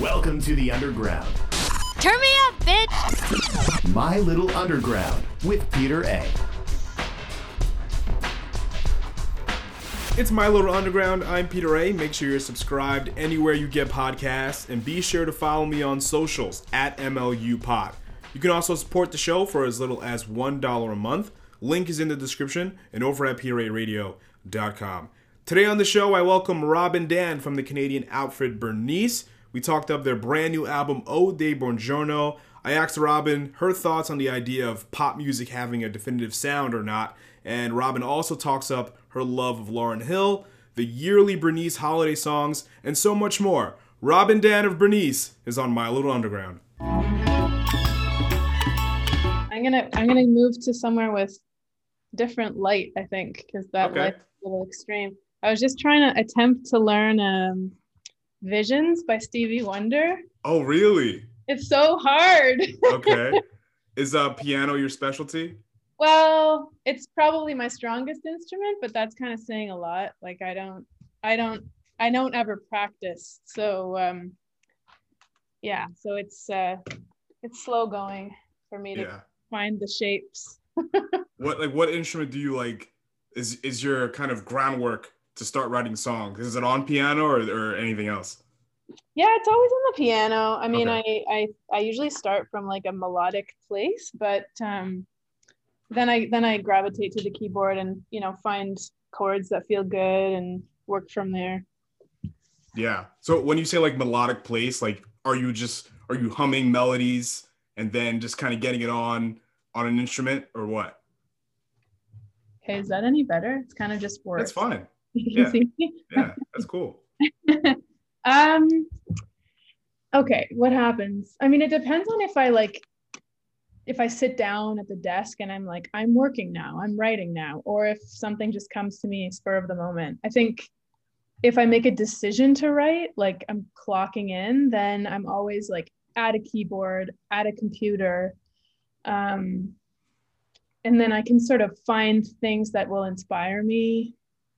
Welcome to the underground. Turn me up, bitch! My Little Underground with Peter A. It's My Little Underground. I'm Peter A. Make sure you're subscribed anywhere you get podcasts, and be sure to follow me on socials at MLU Pod. You can also support the show for as little as $1 a month. Link is in the description and over at PeterARadio.com. Today on the show, I welcome Robin Dann from the Canadian outfit Bernice. We talked up their brand new album, Eau de Bonjourno. I asked Robin her thoughts on the idea of pop music having a definitive sound or not, and Robin also talks up her love of Lauryn Hill, the yearly Bernice holiday songs, and so much more. Robin Dann of Bernice is on My Little Underground. I'm gonna I'm gonna move to somewhere with different light. I think because that Okay. light's a little extreme. I was just trying to attempt to learn um, "Visions" by Stevie Wonder. Oh, really? It's so hard. Okay. is uh, piano your specialty? well, it's probably my strongest instrument, but that's kind of saying a lot. Like I don't I don't I don't ever practice. So um, yeah, so it's uh, it's slow going for me to Yeah. find the shapes. What like what instrument do you like? Is is your kind of groundwork to start writing songs? Is it on piano or, or anything else? Yeah, it's always on the piano. I mean, Okay. I, I I usually start from like a melodic place, but um, then I then I gravitate to the keyboard and you know find chords that feel good and work from there. Yeah. So when you say like melodic place, like are you just are you humming melodies and then just kind of getting it on on an instrument or what? Okay, is that any better? It's kind of just words. That's fine. Yeah. Yeah, that's cool. um. Okay, what happens? I mean, it depends on if I like if I sit down at the desk and I'm like, I'm working now, I'm writing now, or if something just comes to me spur of the moment. I think if I make a decision to write, like I'm clocking in, then I'm always like at a keyboard, at a computer. Um, and then I can sort of find things that will inspire me,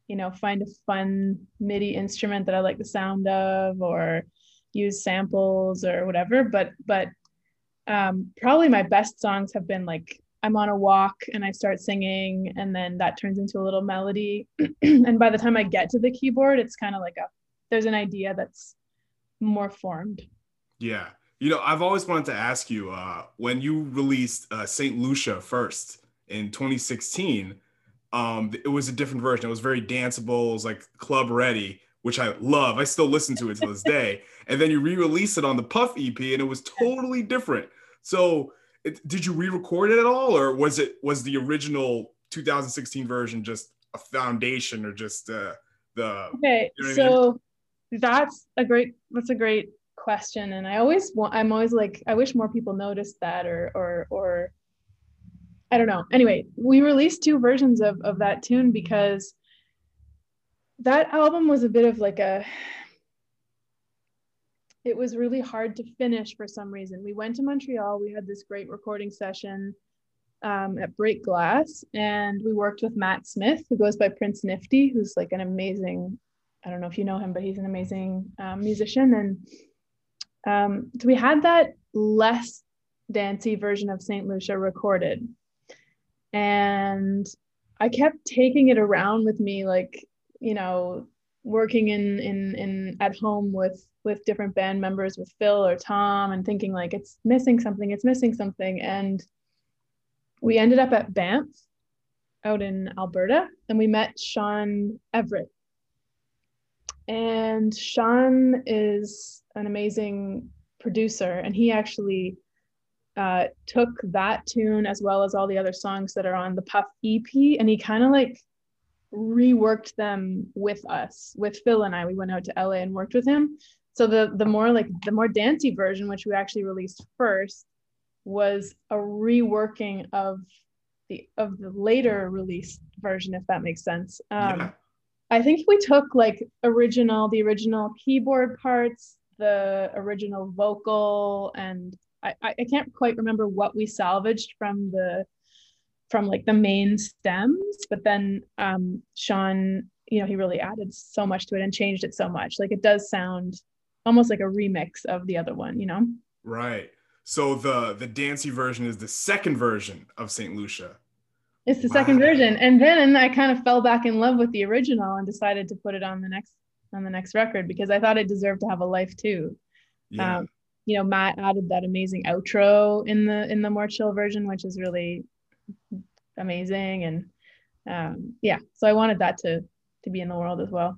you know, find a fun MIDI instrument that I like the sound of, or use samples or whatever. But, but um, probably my best songs have been like I'm on a walk and I start singing, and then that turns into a little melody. and by the time I get to the keyboard, it's kind of like a there's an idea that's more formed. Yeah. You know, I've always wanted to ask you uh, when you released uh, St. Lucia first in 2016, um, it was a different version. It was very danceable. It was like club ready, which I love. I still listen to it to this day. And then you re-release it on the Puff EP and it was totally different. So, it, did you re record it at all? Or was it, was the original 2016 version just a foundation or just uh, the. Okay, You know what I so that's a great that's a great question, and I always want I'm always like I wish more people noticed that or or or I don't know. Anyway, we released two versions of of that tune because that album was a bit of like a it was really hard to finish for some reason. We went to Montreal, we had this great recording session um, at Break Glass, and we worked with Matt Smith, who goes by Prince Nifty, who's like an amazing, I don't know if you know him, but he's an amazing um, musician. And um, so we had that less dancey version of St. Lucia recorded. And I kept taking it around with me, like, you know, working in in in at home with with different band members with Phil or Tom and thinking like it's missing something it's missing something. And we ended up at Banff out in Alberta and we met Shawn Everett. And Shawn is an amazing producer and he actually uh, took that tune as well as all the other songs that are on the Puff EP and he kind of like reworked them with us with phil and i. We went out to la and worked with him. So the the more like the more dancey version which we actually released first was a reworking of the of the later released version if that makes sense. Um Yeah. i think we took like original the original keyboard parts the original vocal and I, I can't quite remember what we salvaged from the from like the main stems but then um shawn you know he really added so much to it and changed it so much like it does sound almost like a remix of the other one, you know? Right. So the the dancey version is the second version of Saint Lucia. It's the wow. second version. And then I kind of fell back in love with the original and decided to put it on the next on the next record because I thought it deserved to have a life too. Yeah. Um, you know, Matt added that amazing outro in the in the more chill version, which is really amazing. And um, yeah, so I wanted that to to be in the world as well.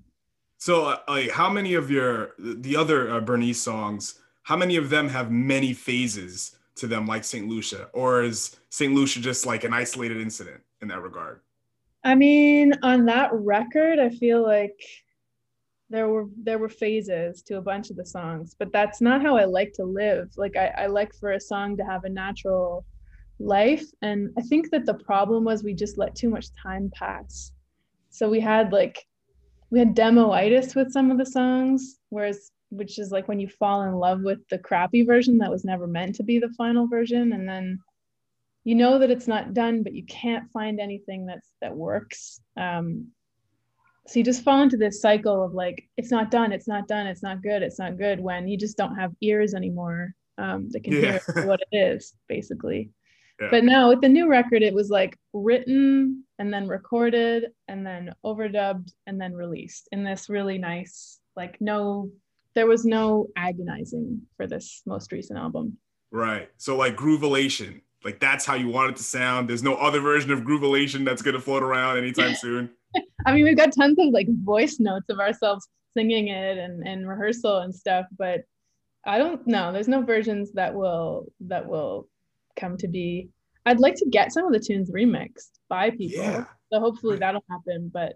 So, uh, like, how many of your the other uh, Bernice songs? How many of them have many phases to them, like Saint Lucia, or is Saint Lucia just like an isolated incident in that regard? I mean, on that record, I feel like there were there were phases to a bunch of the songs, but that's not how I like to live. Like I, I like for a song to have a natural life, and I think that the problem was we just let too much time pass. So we had like we had demoitis with some of the songs, whereas which is like when you fall in love with the crappy version that was never meant to be the final version, and then you know that it's not done, but you can't find anything that's that works. Um, so you just fall into this cycle of like it's not done, it's not done, it's not good, it's not good when you just don't have ears anymore um, that can yeah. hear what it is, basically. Yeah. But now with the new record, it was like written and then recorded and then overdubbed and then released in this really nice, like no, there was no agonizing for this most recent album. Right. So like Groovelation, like that's how you want it to sound. There's no other version of Groovelation that's gonna float around anytime soon. I mean, we've got tons of like voice notes of ourselves singing it and, and rehearsal and stuff, but I don't know. There's no versions that will that will come to be. I'd like to get some of the tunes remixed by people. Yeah. So hopefully right. that'll happen. But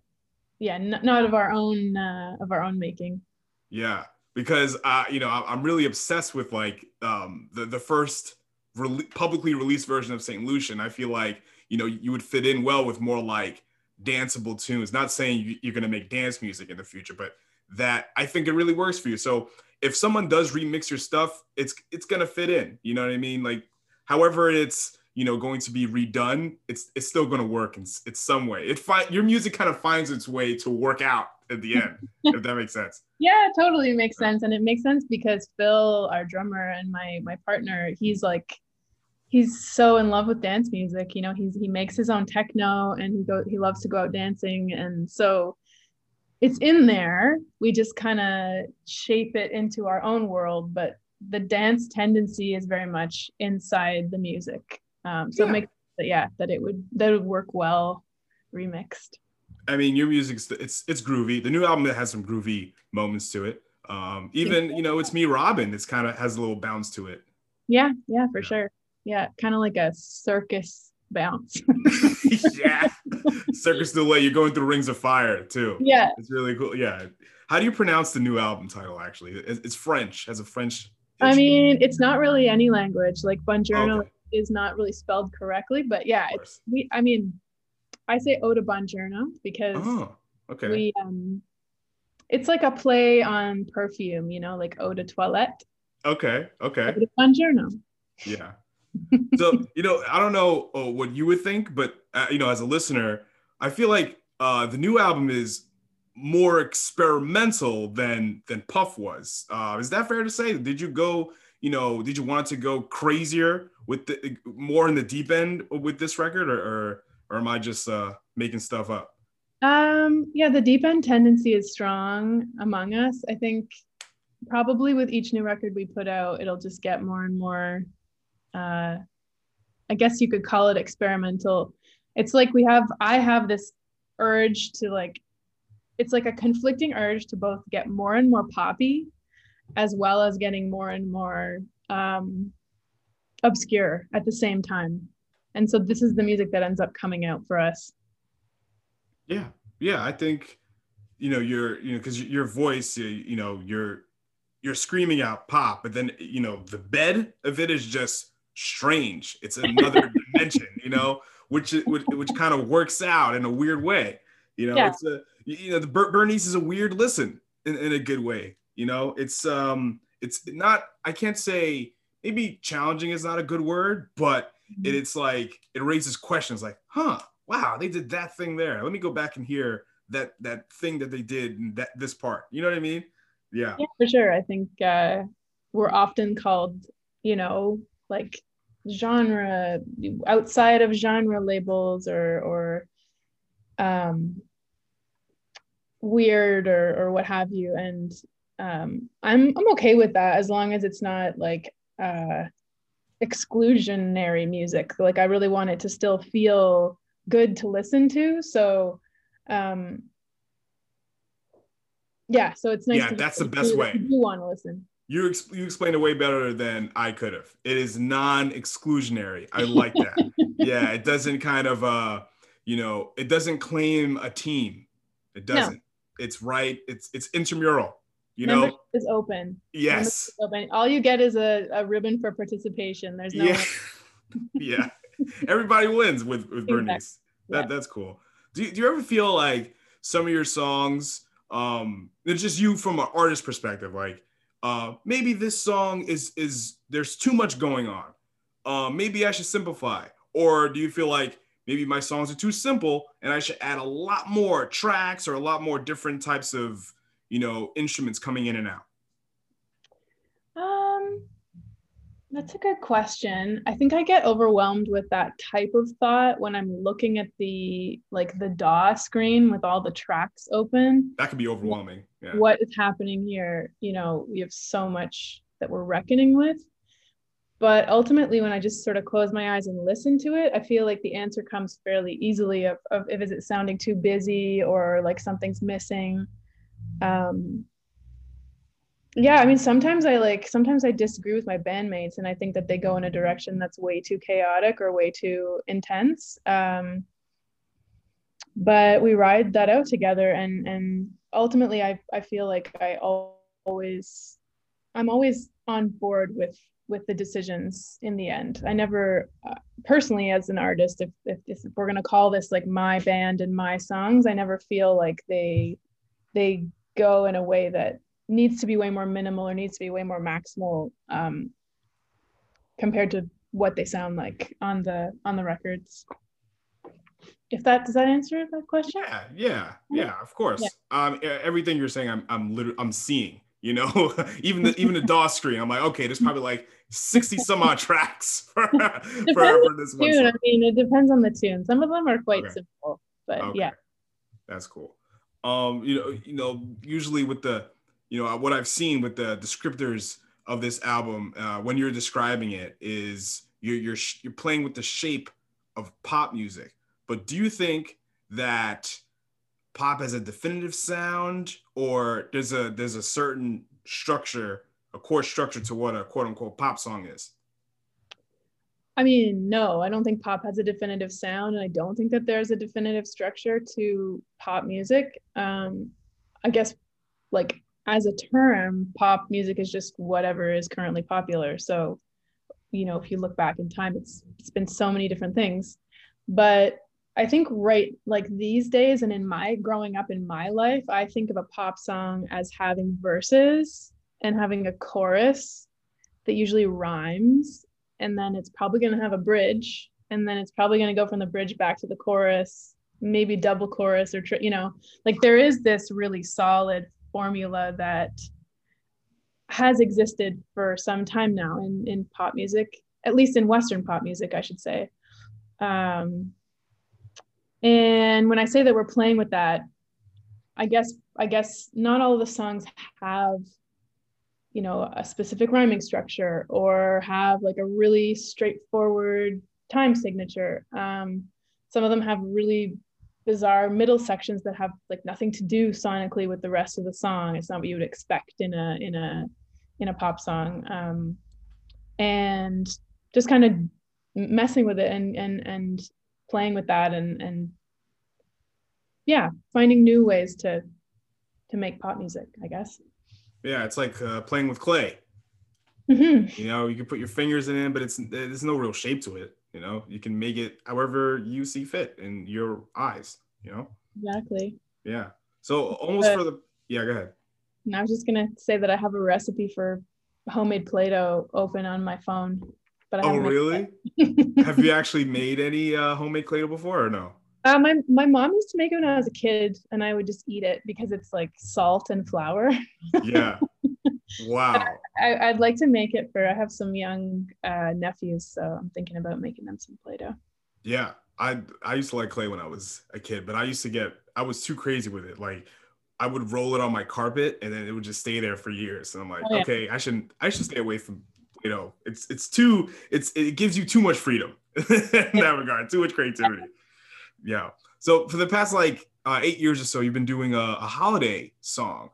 yeah, n- not of our own uh, of our own making. Yeah, because uh, you know I'm really obsessed with like um, the the first re- publicly released version of Saint Lucian. I feel like you know you would fit in well with more like danceable tunes. Not saying you're going to make dance music in the future, but that I think it really works for you. So if someone does remix your stuff, it's it's going to fit in. You know what I mean? Like however it's you know going to be redone, it's it's still going to work in it's some way. It fi- your music kind of finds its way to work out at the end, if that makes sense. Yeah, totally makes sense, and it makes sense because Phil, our drummer, and my my partner, he's like he's so in love with dance music you know he's he makes his own techno and he go he loves to go out dancing and so it's in there we just kind of shape it into our own world but the dance tendency is very much inside the music um, so yeah. it makes that yeah that it would that would work well remixed i mean your music's it's it's groovy the new album that has some groovy moments to it um, even you know it's me robin it's kind of has a little bounce to it yeah yeah for yeah. sure yeah, kind of like a circus bounce. yeah, Circus delay. You're going through Rings of Fire too. Yeah, it's really cool. Yeah, how do you pronounce the new album title? Actually, it's French. Has a French. I mean, it's not really any language. Like Bonjourno okay. is not really spelled correctly, but yeah, it's we. I mean, I say de Bonjourno because oh, okay. we um, it's like a play on perfume. You know, like Eau de Toilette. Okay. Okay. Eau de Bonjourno. Yeah so you know, I don't know uh, what you would think, but uh, you know, as a listener, I feel like uh, the new album is more experimental than than Puff was. Uh, is that fair to say? Did you go? You know, did you want to go crazier with the more in the deep end with this record, or or, or am I just uh, making stuff up? Um, yeah, the deep end tendency is strong among us. I think probably with each new record we put out, it'll just get more and more uh, I guess you could call it experimental. It's like we have, I have this urge to like, it's like a conflicting urge to both get more and more poppy as well as getting more and more um, obscure at the same time. And so this is the music that ends up coming out for us. Yeah. Yeah. I think, you know, your, you know, cause your voice, you know, you're, you're screaming out pop, but then, you know, the bed of it is just strange. It's another dimension, you know, which which, which kind of works out in a weird way. You know, yeah. it's a you know the Bernice is a weird listen in, in a good way. You know, it's um it's not I can't say maybe challenging is not a good word, but it, it's like it raises questions like, huh, wow, they did that thing there. Let me go back and hear that that thing that they did in that this part. You know what I mean? Yeah. Yeah, for sure. I think uh, we're often called, you know, like genre outside of genre labels or or um weird or or what have you and um i'm i'm okay with that as long as it's not like uh exclusionary music like i really want it to still feel good to listen to so um yeah so it's nice Yeah, that's the best way. you want to listen You ex- you explained it way better than I could have. It is non-exclusionary. I like that. yeah, it doesn't kind of uh, you know, it doesn't claim a team. It doesn't. It's right. It's it's intramural. You know. Membership is open Yes. Is open all you get is a, a ribbon for participation there's no Yeah. yeah. Everybody wins with with Exactly. Bernice. That Yeah. that's cool. Do you, do you ever feel like some of your songs, um, it's just you from an artist perspective, like uh maybe this song is is there's too much going on. Uh, maybe I should simplify. Or do you feel like maybe my songs are too simple and I should add a lot more tracks or a lot more different types of you know instruments coming in and out? Um, that's a good question. I think I get overwhelmed with that type of thought when I'm looking at the like the DAW screen with all the tracks open. That could be overwhelming. Yeah. What is happening here? You know, we have so much that we're reckoning with. But ultimately, when I just sort of close my eyes and listen to it, I feel like the answer comes fairly easily of, of if is it sounding too busy or like something's missing. Um, yeah i mean sometimes i like sometimes i disagree with my bandmates and i think that they go in a direction that's way too chaotic or way too intense. Um but we ride that out together and and ultimately i i feel like i always i'm always on board with with the decisions in the end. I never uh, personally as an artist if, if if we're going to call this like my band and my songs i never feel like they they go in a way that needs to be way more minimal or needs to be way more maximal um, compared to what they sound like on the on the records. If that does that answer that question? Yeah, yeah, yeah. Of course. Um, e- everything you're saying, I'm, I'm literally, I'm seeing. You know, even the even the DAW screen, I'm like, okay, there's probably like 60 some odd tracks for, for, for this one. Tune. I mean, it depends on the tune. Some of them are quite Okay. simple, but Okay. yeah. That's cool. Um, you know, you know, usually with the, you know, what I've seen with the descriptors of this album, uh, when you're describing it, is you're you're you're playing with the shape of pop music. But do you think that pop has a definitive sound, or there's a there's a certain structure, a core structure to what a quote unquote pop song is? I mean, no, I don't think pop has a definitive sound, and I don't think that there's a definitive structure to pop music. Um, I guess, like as a term, pop music is just whatever is currently popular. So, you know, if you look back in time, it's it's been so many different things. But I think right like these days, and in my growing up in my life, I think of a pop song as having verses and having a chorus that usually rhymes and then it's probably going to have a bridge and then it's probably going to go from the bridge back to the chorus maybe double chorus or tri- you know like there is this really solid formula that has existed for some time now in in pop music at least in western pop music i should say. Um and when i say that we're playing with that i guess i guess not all of the songs have you know a specific rhyming structure or have like a really straightforward time signature. Um, some of them have really bizarre middle sections that have like nothing to do sonically with the rest of the song. It's not what you would expect in a in a in a pop song. Um, and just kind of messing with it and and and playing with that and and yeah finding new ways to to make pop music i guess Yeah, it's like uh, playing with clay. Mhm. You know, you can put your fingers in it, but it's there's no real shape to it. You know, you can make it however you see fit in your eyes. You know, exactly yeah. So almost But- for the yeah, go ahead. And I was just gonna say that I have a recipe for homemade Play-Doh open on my phone, but I Oh, really? Have you actually made any uh, homemade clay before or no? Uh, my my mom used to make it when I was a kid, and I would just eat it because it's like salt and flour. Yeah. Wow. I, I'd like to make it for. I have some young uh, nephews, so I'm thinking about making them some Play-Doh. Yeah. I I used to like clay when I was a kid, but I used to get I was too crazy with it. Like I would roll it on my carpet and then it would just stay there for years. And I'm like, Oh, yeah. okay, I shouldn't I should stay away from you know, it's it's too it's it gives you too much freedom in that regard, too much creativity. Yeah. So for the past like uh, eight years or so, you've been doing a, a holiday song.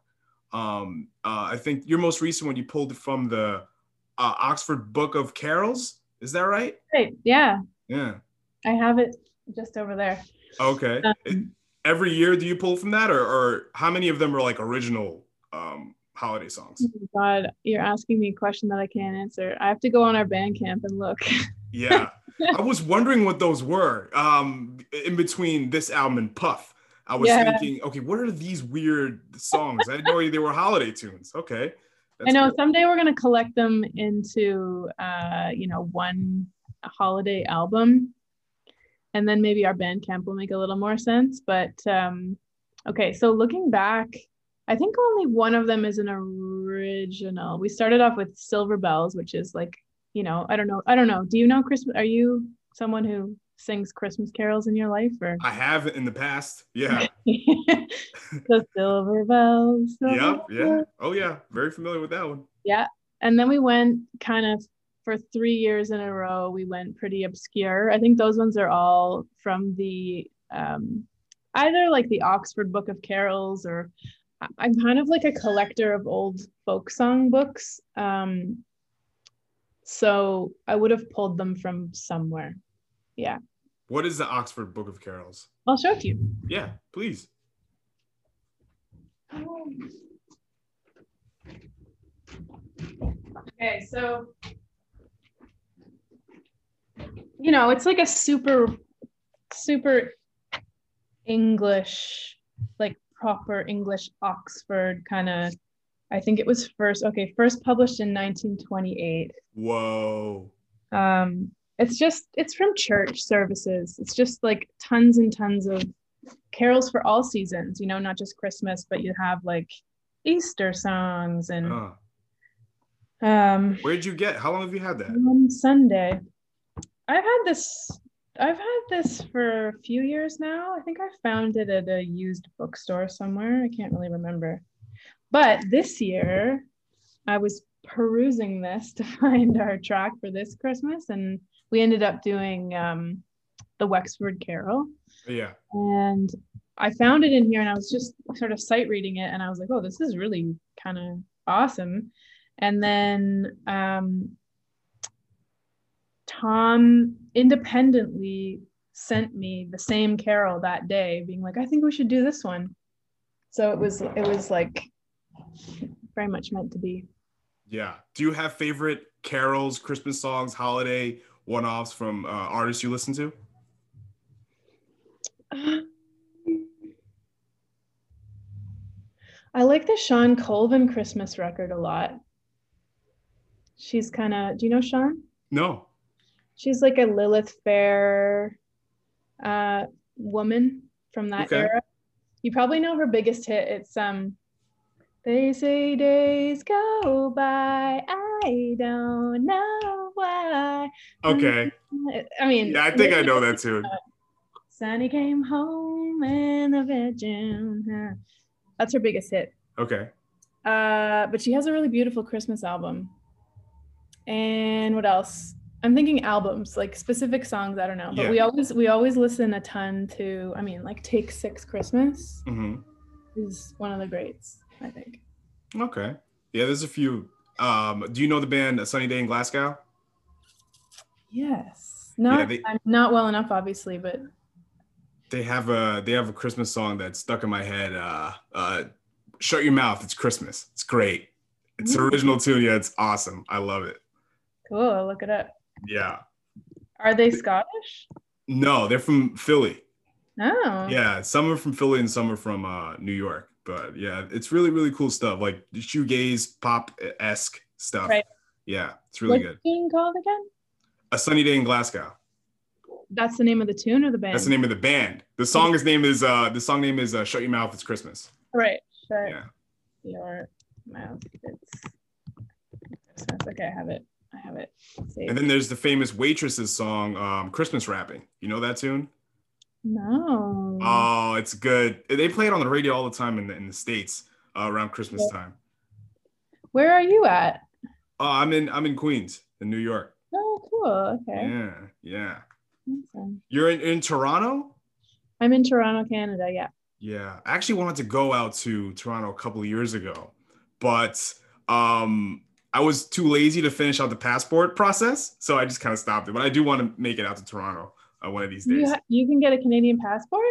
Um, uh, I think your most recent one you pulled from the uh, Oxford Book of Carols. Is that right? Great. Yeah, Yeah. I have it just over there. Okay. Um, Every year, do you pull from that, or, or how many of them are like original um, holiday songs? Oh God, you're asking me a question that I can't answer. I have to go on our Bandcamp and look. Yeah, I was wondering what those were. Um, in between this album and Puff, I was Yeah. thinking, okay, what are these weird songs? I didn't know they were holiday tunes. Okay. I know good. someday we're gonna collect them into uh, you know, one holiday album. And then maybe our band camp will make a little more sense. But um, okay, so looking back, I think only one of them is an original. We started off with Silver Bells, which is like, you know, I don't know. I don't know. Do you know Christmas? Are you someone who sings Christmas carols in your life or I have in the past. Yeah. the silver bells. silver yep. Yeah. bells. Oh yeah. Very familiar with that one. Yeah. And then we went kind of for three years in a row, we went pretty obscure. I think those ones are all from the um, either like the Oxford Book of Carols or I'm kind of like a collector of old folk song books. Um, so I would have pulled them from somewhere. Yeah, What is the Oxford Book of Carols? I'll show it to you. Yeah, please. Okay, so you know, it's like a super super English, like proper English Oxford kind of I think it was first okay, first published in 1928. Whoa. Um it's just it's from church services. It's just like tons and tons of carols for all seasons, you know, not just Christmas, but you have like Easter songs and Uh, um where'd you get? How long have you had that? on Sunday. I've had this I've had this for a few years now. I think I found it at a used bookstore somewhere. I can't really remember. But this year I was perusing this to find our track for this Christmas and we ended up doing um, the Wexford Carol Yeah. and I found it in here and I was just sort of sight reading it and I was like, oh, this is really kind of awesome. And then um, Tom independently sent me the same carol that day, being like, I think we should do this one. So it was it was like very much meant to be. Yeah. Do you have favorite carols, Christmas songs, holiday one-offs from uh, artists you listen to? I like the Shawn Colvin Christmas record a lot. She's kind of, do you know Shawn? No. She's like a Lilith Fair uh, woman from that Okay. era. You probably know her biggest hit. It's um, they say days go by, I don't know why. Okay. I mean, Yeah, I think I know that tune. Sunny came home in the bedroom. huh. That's her biggest hit. Okay. Uh, but she has a really beautiful Christmas album. And what else? I'm thinking albums, like specific songs. I don't know, but Yeah. we always we always listen a ton to. I mean, like Take Six Christmas hmm is one of the greats. I think. Okay. Yeah, there's a few. Um, do you know the band Sunny Day in Glasgow? Yes. Not they- I'm not well enough, obviously, but They have a they have a Christmas song that's stuck in my head. Uh, uh, Shut your mouth. It's Christmas. It's great. It's Mm. original tune. Yeah, it's awesome. I love it. cool. I'll look it up. Yeah. Are they Scottish? No, they're from Philly. Oh. Yeah, some are from Philly and some are from uh, New York. But yeah, it's really really cool stuff, like shoegaze pop esque stuff. Right. Yeah, it's really What's good. tune called again? A sunny day in Glasgow. that's the name of the tune or the band? That's the name of the band. The song is name is uh the song name is uh, "Shut Your Mouth." It's Christmas. Right. Shut Yeah. your mouth. It's Christmas. Okay, I have it. I have it. saved. And then there's the famous Waitresses song, um, "Christmas Wrapping." You know that tune? No. Oh, it's good. They play it on the radio all the time in the in the states uh, around Christmas time. Where are you at? Oh, I'm in I'm in Queens, in New York. Oh, cool. Okay. Yeah, yeah. Awesome. You're in, in Toronto? I'm in Toronto, Canada. Yeah. Yeah. I actually wanted to go out to Toronto a couple of years ago, but um I was too lazy to finish out the passport process, so I just kind of stopped it. But I do want to make it out to Toronto uh, one of these You days. ha- you can get a Canadian passport.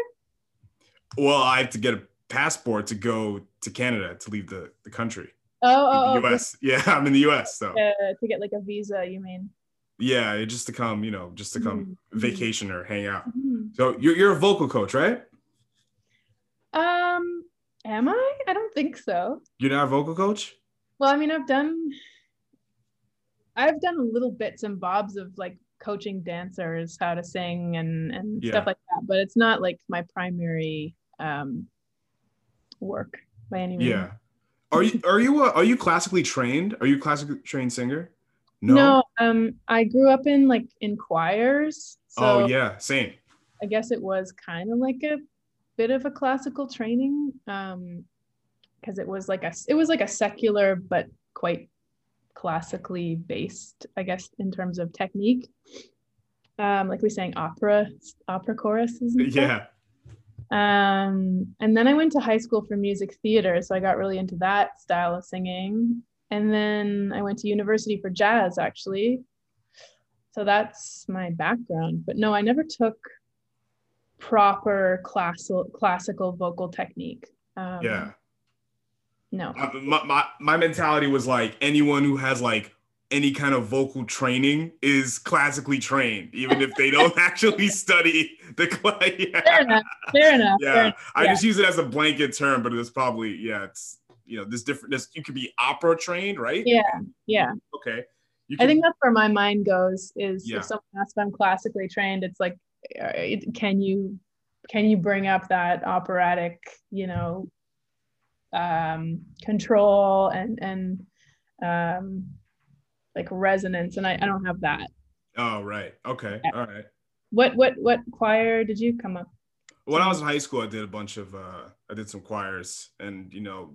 well, I have to get a passport to go to Canada to leave the, the country. Oh, oh, oh the US. Yeah, I'm in the US, so uh, to get like a visa. You mean? yeah, just to come, you know, just to come Mhm. vacation or hang out. Mhm. So you're you're a vocal coach, right? Um, am I? I don't think so. You're not a vocal coach? Well, I mean, I've done, I've done little bits and bobs of like coaching dancers how to sing and and Yeah. stuff like that, but it's not like my primary um work by any means. Yeah. Are you are you a, are you classically trained? Are you a classically trained singer? No. um, I grew up in like in choirs, so oh yeah, same. I guess it was kind of like a bit of a classical training, um, because it was like a it was like a secular but quite classically based, I guess, in terms of technique. Um, like we sang opera opera choruses. Yeah. Um, and then I went to high school for music theater, so I got really into that style of singing. And then I went to university for jazz, actually. So that's my background. But no, I never took proper classical classical vocal technique. Um, Yeah. No. My, my my mentality was like anyone who has like any kind of vocal training is classically trained, even if they don't actually study the class. Fair enough. Fair enough. fair yeah. enough. I yeah. just use it as a blanket term, but it's probably yeah, it's you know, there's different there's you could be opera trained, right? Yeah. Yeah. Okay. You I think that's where my mind goes is Yeah. if someone asks if I'm classically trained, it's like, uh, can you can you bring up that operatic, you know, um, control and and um, like resonance? And I, I don't have that. Oh right. Okay. Yeah. All right. What what what choir did you come up? when I was in high school, I did a bunch of uh, I did some choirs, and you know,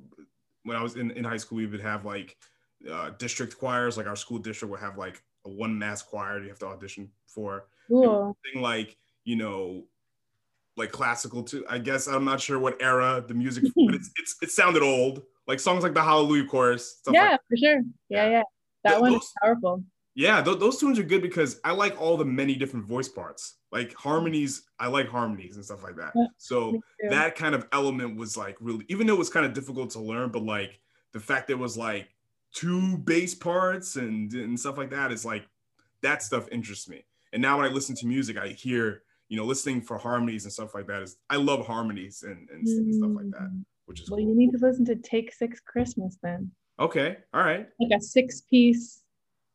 when I was in, in high school, we would have like uh, district choirs. Like our school district would have like a one mass choir you have to audition for. Cool. Thing like you know, like classical too. I guess I'm not sure what era the music, but it's, it's it sounded old. Like songs like the Hallelujah chorus. Stuff Yeah, like for sure. Yeah, Yeah. yeah. That Th- one is powerful. yeah, th- those tunes are good because I like all the many different voice parts. Like harmonies, I like harmonies and stuff like that. Yeah, So that kind of element was like really, even though it was kind of difficult to learn, but like the fact there was like two bass parts and and stuff like that is like that stuff interests me. And now when I listen to music, I hear you know listening for harmonies and stuff like that is I love harmonies and and, and stuff like that, Mm. which is Well, cool. you need to listen to Take Six Christmas then. okay. All right. like a six piece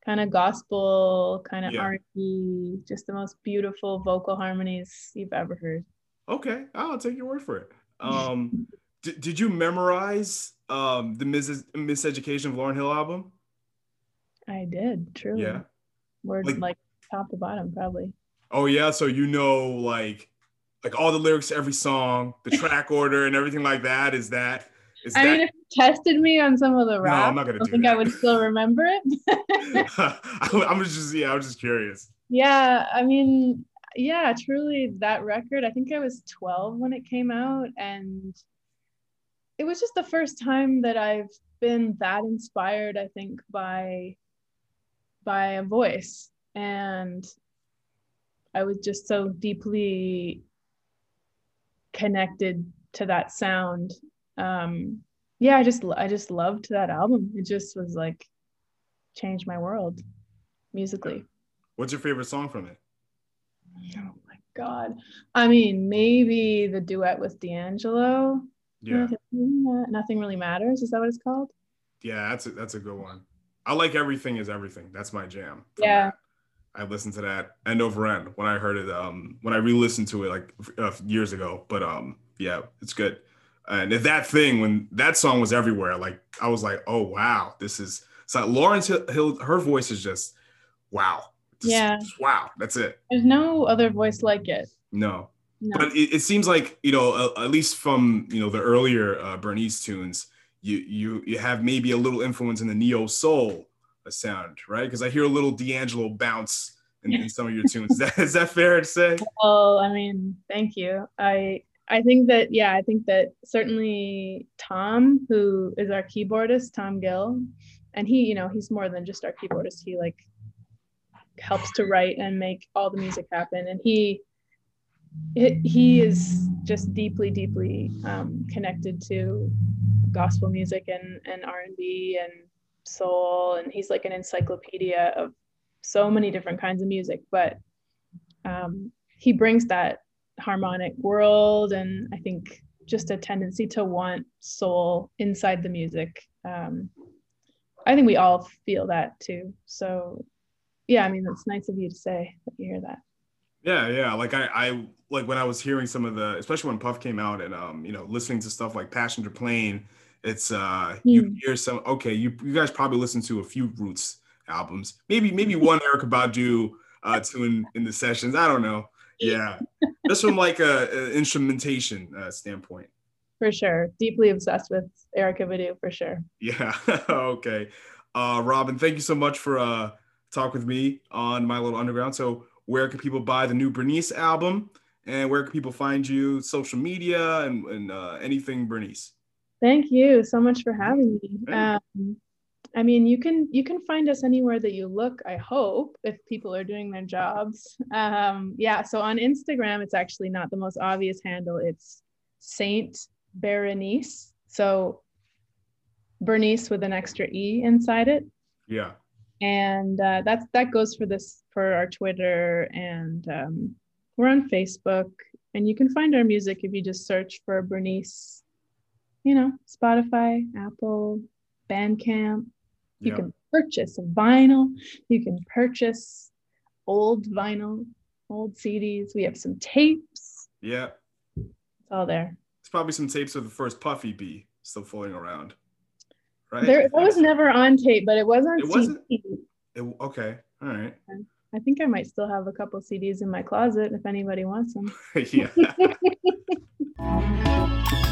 kind of gospel kind of Yeah. R&B just the most beautiful vocal harmonies you've ever heard Okay, I'll take your word for it. Um, d- did you memorize um the Miss Miseducation of Lauryn Hill album? i did truly Yeah. word Like- like, top to bottom probably Oh yeah, so you know like like all the lyrics to every song, the track order, and everything like that. Is that is i that? mean if you tested me on some of the rap no, I'm not gonna i don't do think i would still remember it I, I was just yeah, I was just curious. yeah i mean yeah truly that record i think i was 12 when it came out and it was just the first time that i've been that inspired i think by by a voice and i was just so deeply connected to that sound um yeah i just i just loved that album it just was like changed my world musically What's your favorite song from it? Oh my God. I mean, maybe the duet with D'Angelo. Yeah, Nothing, really matters. Is that what it's called? yeah, that's a, that's a good one. I like everything is everything. That's my jam. Yeah. that. I listened to that end over end when I heard it. Um, when I re-listened to it like uh, years ago. But um, yeah, it's good. And that thing when that song was everywhere, like I was like, oh wow, this is. So Lauryn Hill, her voice is just wow. Just, yeah. Just, wow. That's it. There's no other voice like it. No. no. But it, it, seems like you know, uh, at least from you know the earlier uh, Bernice tunes, you you you have maybe a little influence in the neo soul sound, right? Because I hear a little D'Angelo bounce in, in some of your tunes. Is that, is that fair to say? Well, I mean, thank you. I I think that yeah, I think that certainly Tom, who is our keyboardist, Thom Gill, and he, you know, he's more than just our keyboardist. He like helps to write and make all the music happen, and he he is just deeply, deeply um, connected to gospel music and and R and B and soul and he's like an encyclopedia of so many different kinds of music but um, he brings that harmonic world and i think just a tendency to want soul inside the music um, i think we all feel that too. So yeah i mean it's nice of you to say that you hear that. Yeah yeah like i i like when i was hearing some of the especially when puff came out and um you know listening to stuff like passenger plane it's uh you hmm. hear some okay, you you guys probably listen to a few Roots albums, maybe maybe one Erykah Badu uh tune in the sessions. I don't know. Yeah, just from like a, a instrumentation uh, standpoint. For sure, deeply obsessed with Erykah Badu for sure. Yeah. okay, uh, Robin, thank you so much for uh talk with me on My Little Underground. So, where can people buy the new Bernice album? And where can people find you? Social media and, and uh, anything Bernice. Thank you so much for having me. Um, I mean, you can you can find us anywhere that you look. I hope if people are doing their jobs. Um, yeah. So on Instagram, it's actually not the most obvious handle. It's Saint Berenice. So Bernice with an extra e inside it. Yeah. And uh, that's that goes for this for our Twitter and um, we're on Facebook. And you can find our music if you just search for Bernice you know, Spotify, Apple, Bandcamp. You yeah. can purchase vinyl. You can purchase old vinyl, old CDs. We have some tapes. Yeah. It's all there. It's probably some tapes of the first Puff EP still floating around. Right? There, it was never on tape, but it was on it wasn't? It, okay. All right. I think I might still have a couple CDs in my closet if anybody wants them. yeah.